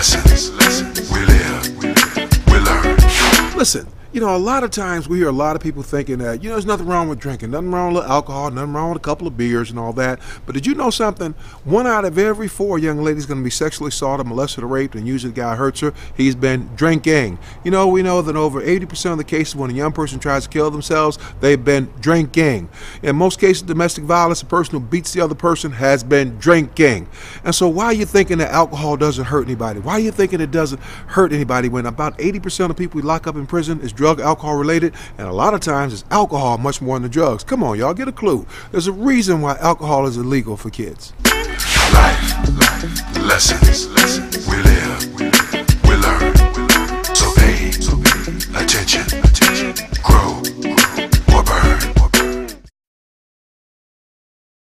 lessons. We live. We learn. Listen you know, a lot of times we hear a lot of people thinking that, you know, there's nothing wrong with drinking, nothing wrong with alcohol, nothing wrong with a couple of beers and all that. But did you know something? One out of every four young ladies going to be sexually assaulted, molested, or raped, and usually the guy hurts her. He's been drinking. You know, we know that over 80% of the cases when a young person tries to kill themselves, they've been drinking. In most cases, domestic violence, the person who beats the other person has been drinking. And so why are you thinking that alcohol doesn't hurt anybody? Why are you thinking it doesn't hurt anybody when about 80% of people we lock up in prison is drug alcohol related and a lot of times it's alcohol much more than the drugs. Come on y'all get a clue. There's a reason why alcohol is illegal for kids. Life, life lessons, lessons. We live we learn